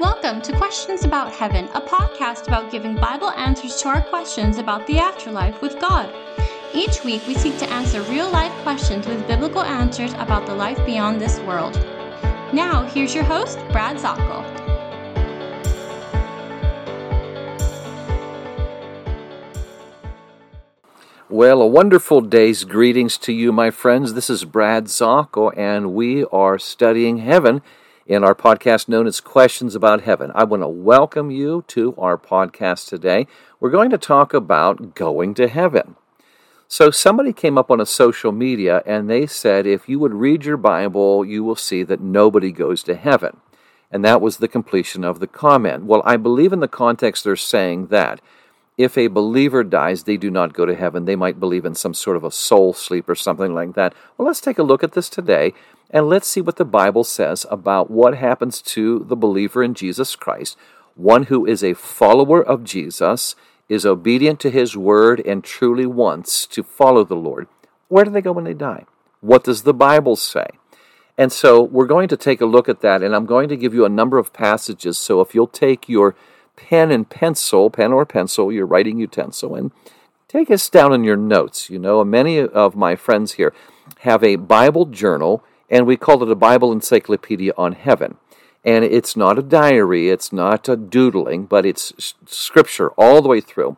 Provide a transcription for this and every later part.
Welcome to Questions About Heaven, a podcast about giving Bible answers to our questions about the afterlife with God. Each week, we seek to answer real life questions with biblical answers about the life beyond this world. Now, here's your host, Brad Zockoll. Well, a wonderful day's greetings to you, my friends. This is Brad Zockoll, and we are studying heaven in our podcast known as Questions About Heaven. I want to welcome you to our podcast today. We're going to talk about going to heaven. So, somebody came up on a social media and they said, if you would read your Bible, you will see that nobody goes to heaven. And that was the completion of the comment. Well, I believe in the context they're saying that if a believer dies, they do not go to heaven. They might believe in some sort of a soul sleep or something like that. Well, let's take a look at this today and let's see what the Bible says about what happens to the believer in Jesus Christ, one who is a follower of Jesus, is obedient to his word, and truly wants to follow the Lord. Where do they go when they die? What does the Bible say? And so we're going to take a look at that, and I'm going to give you a number of passages. So if you'll take your pen and pencil, pen or pencil, your writing utensil, and take us down in your notes. You know, many of my friends here have a Bible journal and we call it a Bible encyclopedia on heaven. And it's not a diary, it's not a doodling, but it's scripture all the way through,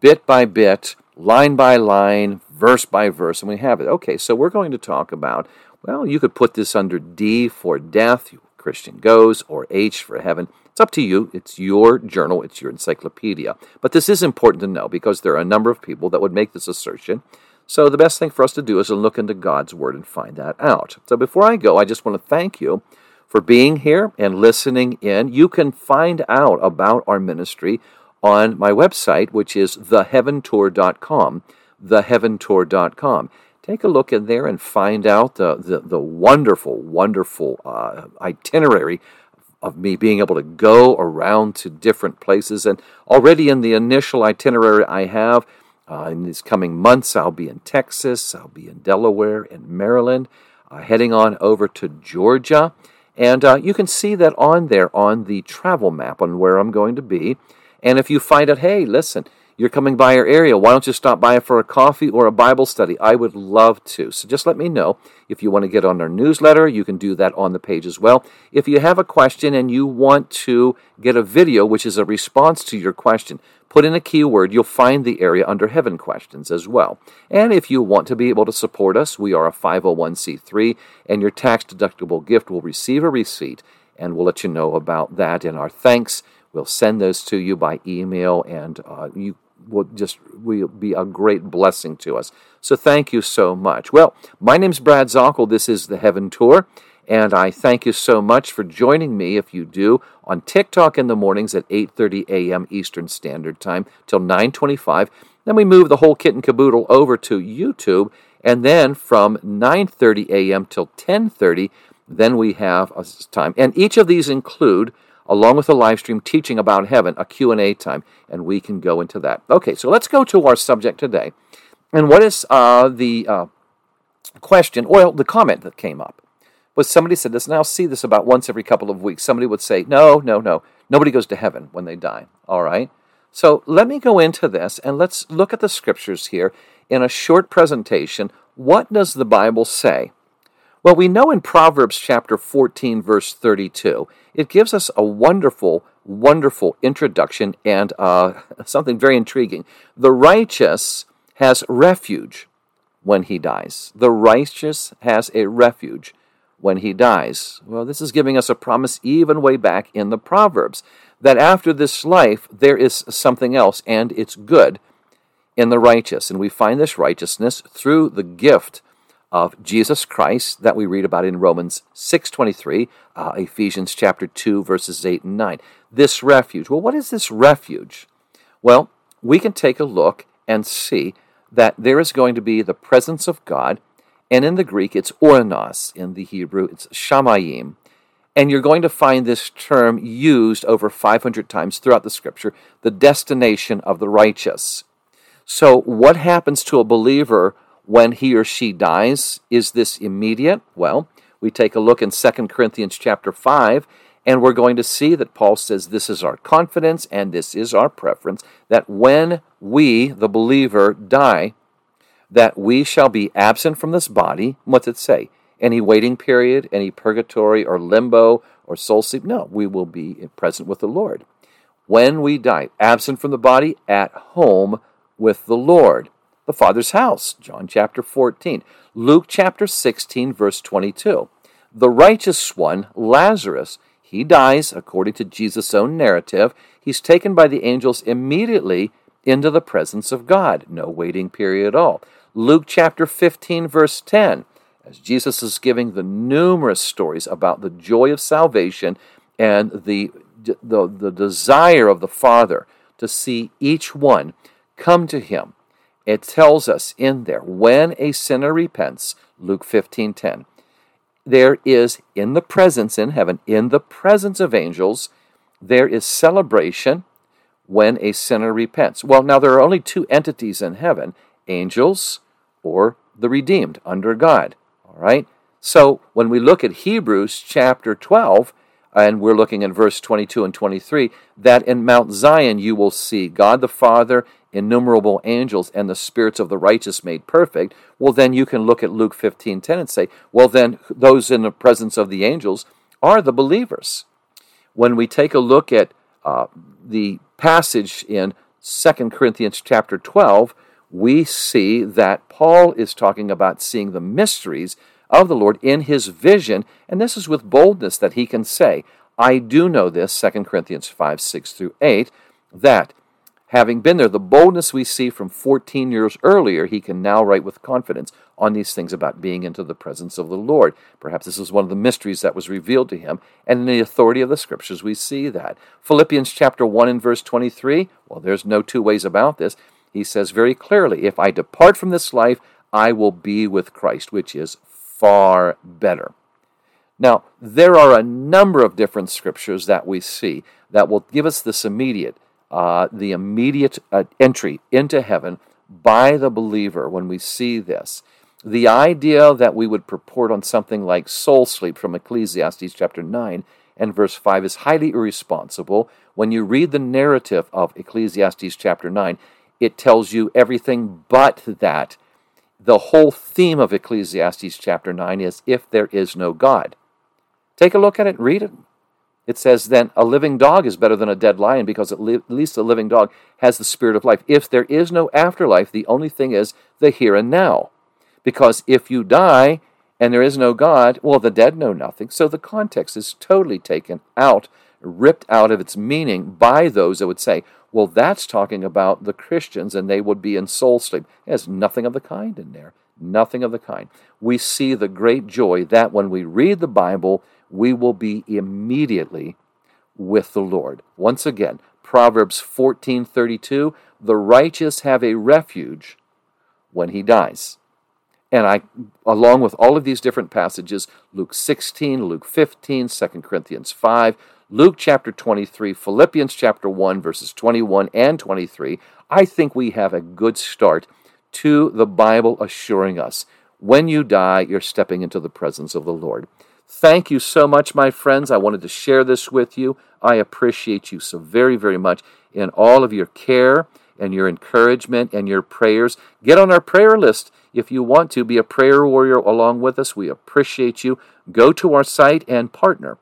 bit by bit, line by line, verse by verse, and we have it. Okay, so we're going to talk about, well, you could put this under D for death, Christian goes, or H for heaven. It's up to you. It's your journal, it's your encyclopedia. But this is important to know because there are a number of people that would make this assertion so the best thing for us to do is to look into God's Word and find that out. So before I go, I just want to thank you for being here and listening in. You can find out about our ministry on my website, which is theheaventour.com. Theheaventour.com. Take a look in there and find out the, the, the wonderful, wonderful uh, itinerary of me being able to go around to different places. And already in the initial itinerary I have, uh, in these coming months, I'll be in Texas, I'll be in Delaware and Maryland, uh, heading on over to Georgia. And uh, you can see that on there on the travel map on where I'm going to be. And if you find out, hey, listen, you're coming by our area, why don't you stop by for a coffee or a Bible study? I would love to. So just let me know. If you want to get on our newsletter, you can do that on the page as well. If you have a question and you want to get a video, which is a response to your question, put in a keyword, you'll find the area under Heaven Questions as well. And if you want to be able to support us, we are a 501c3, and your tax deductible gift will receive a receipt, and we'll let you know about that in our thanks. We'll send those to you by email, and uh, you will just will be a great blessing to us. So thank you so much. Well, my name's Brad Zockoll. This is the Heaven Tour. And I thank you so much for joining me, if you do, on TikTok in the mornings at 8.30 a.m. Eastern Standard Time till 9.25. Then we move the whole kit and caboodle over to YouTube. And then from 9.30 a.m. till 10.30, then we have a time. And each of these include along with a live stream teaching about heaven, a Q&A time, and we can go into that. Okay, so let's go to our subject today. And what is uh, the uh, question, well, the comment that came up was somebody said this, and I'll see this about once every couple of weeks. Somebody would say, no, no, no, nobody goes to heaven when they die. All right? So let me go into this, and let's look at the scriptures here in a short presentation. What does the Bible say? Well, we know in Proverbs chapter 14, verse 32, it gives us a wonderful, wonderful introduction and uh, something very intriguing. The righteous has refuge when he dies. The righteous has a refuge when he dies. Well, this is giving us a promise even way back in the Proverbs that after this life there is something else, and it's good in the righteous. And we find this righteousness through the gift of Jesus Christ that we read about in Romans 6:23, uh, Ephesians chapter 2 verses 8 and 9. This refuge. Well, what is this refuge? Well, we can take a look and see that there is going to be the presence of God, and in the Greek it's ouranos, in the Hebrew it's shamayim. And you're going to find this term used over 500 times throughout the scripture, the destination of the righteous. So, what happens to a believer when he or she dies. Is this immediate? Well, we take a look in 2 Corinthians chapter 5, And we're going to see that Paul says this is our confidence and this is our preference that when we, the believer, die, that we shall be absent from this body. What's it say? Any waiting period, any purgatory or limbo or soul sleep? No, we will be present with the Lord. When we die, absent from the body, at home with the Lord. The Father's house, John chapter 14. Luke chapter 16, verse 22. The righteous one, Lazarus, he dies, according to Jesus' own narrative. He's taken by the angels immediately into the presence of God. No waiting period at all. Luke chapter 15, verse 10, as Jesus is giving the numerous stories about the joy of salvation and the, the, the desire of the Father to see each one come to Him. It tells us in there, when a sinner repents, Luke 15, 10, there is in the presence in heaven, in the presence of angels, there is celebration when a sinner repents. Well, now there are only two entities in heaven angels or the redeemed under God. All right? So when we look at Hebrews chapter 12, and we're looking at verse 22 and 23, that in Mount Zion you will see God the Father innumerable angels and the spirits of the righteous made perfect, well, then you can look at Luke 15 10 and say, well, then those in the presence of the angels are the believers. When we take a look at uh, the passage in 2 Corinthians chapter 12, we see that Paul is talking about seeing the mysteries of the Lord in his vision, and this is with boldness that he can say, I do know this, 2 Corinthians 5 6 through 8, that Having been there, the boldness we see from 14 years earlier, he can now write with confidence on these things about being into the presence of the Lord. Perhaps this is one of the mysteries that was revealed to him, and in the authority of the scriptures, we see that. Philippians chapter 1 and verse 23, well, there's no two ways about this. He says very clearly, If I depart from this life, I will be with Christ, which is far better. Now, there are a number of different scriptures that we see that will give us this immediate uh, the immediate uh, entry into heaven by the believer when we see this. The idea that we would purport on something like soul sleep from Ecclesiastes chapter 9 and verse 5 is highly irresponsible. When you read the narrative of Ecclesiastes chapter 9, it tells you everything but that. The whole theme of Ecclesiastes chapter 9 is if there is no God. Take a look at it, read it, it says, then a living dog is better than a dead lion because at, least a living dog has the spirit of life. If there is no afterlife, the only thing is the here and now. Because if you die and there is no God, well, the dead know nothing. So the context is totally taken out, ripped out of its meaning by those that would say, well, that's talking about the Christians and they would be in soul sleep. There's nothing of the kind in there. Nothing of the kind. We see the great joy that when we read the Bible, we will be immediately with the Lord. Once again, Proverbs 14:32, the righteous have a refuge when he dies. And I along with all of these different passages, Luke 16, Luke 15, 2 Corinthians 5, Luke chapter 23, Philippians chapter 1 verses 21 and 23, I think we have a good start to the Bible assuring us when you die, you're stepping into the presence of the Lord. Thank you so much, my friends. I wanted to share this with you. I appreciate you so very, very much in all of your care and your encouragement and your prayers. Get on our prayer list if you want to be a prayer warrior along with us. We appreciate you. Go to our site and partner.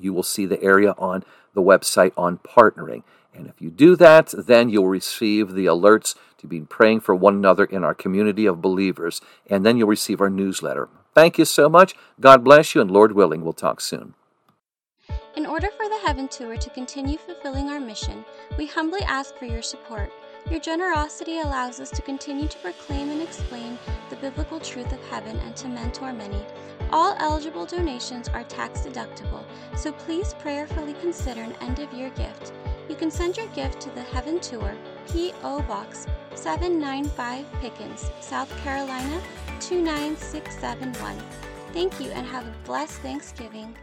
You will see the area on the website on partnering. And if you do that, then you'll receive the alerts to be praying for one another in our community of believers. And then you'll receive our newsletter. Thank you so much. God bless you, and Lord willing, we'll talk soon. In order for the Heaven Tour to continue fulfilling our mission, we humbly ask for your support. Your generosity allows us to continue to proclaim and explain the biblical truth of heaven and to mentor many. All eligible donations are tax deductible, so please prayerfully consider an end of year gift. You can send your gift to the Heaven Tour, P.O. Box 795 Pickens, South Carolina 29671. Thank you and have a blessed Thanksgiving.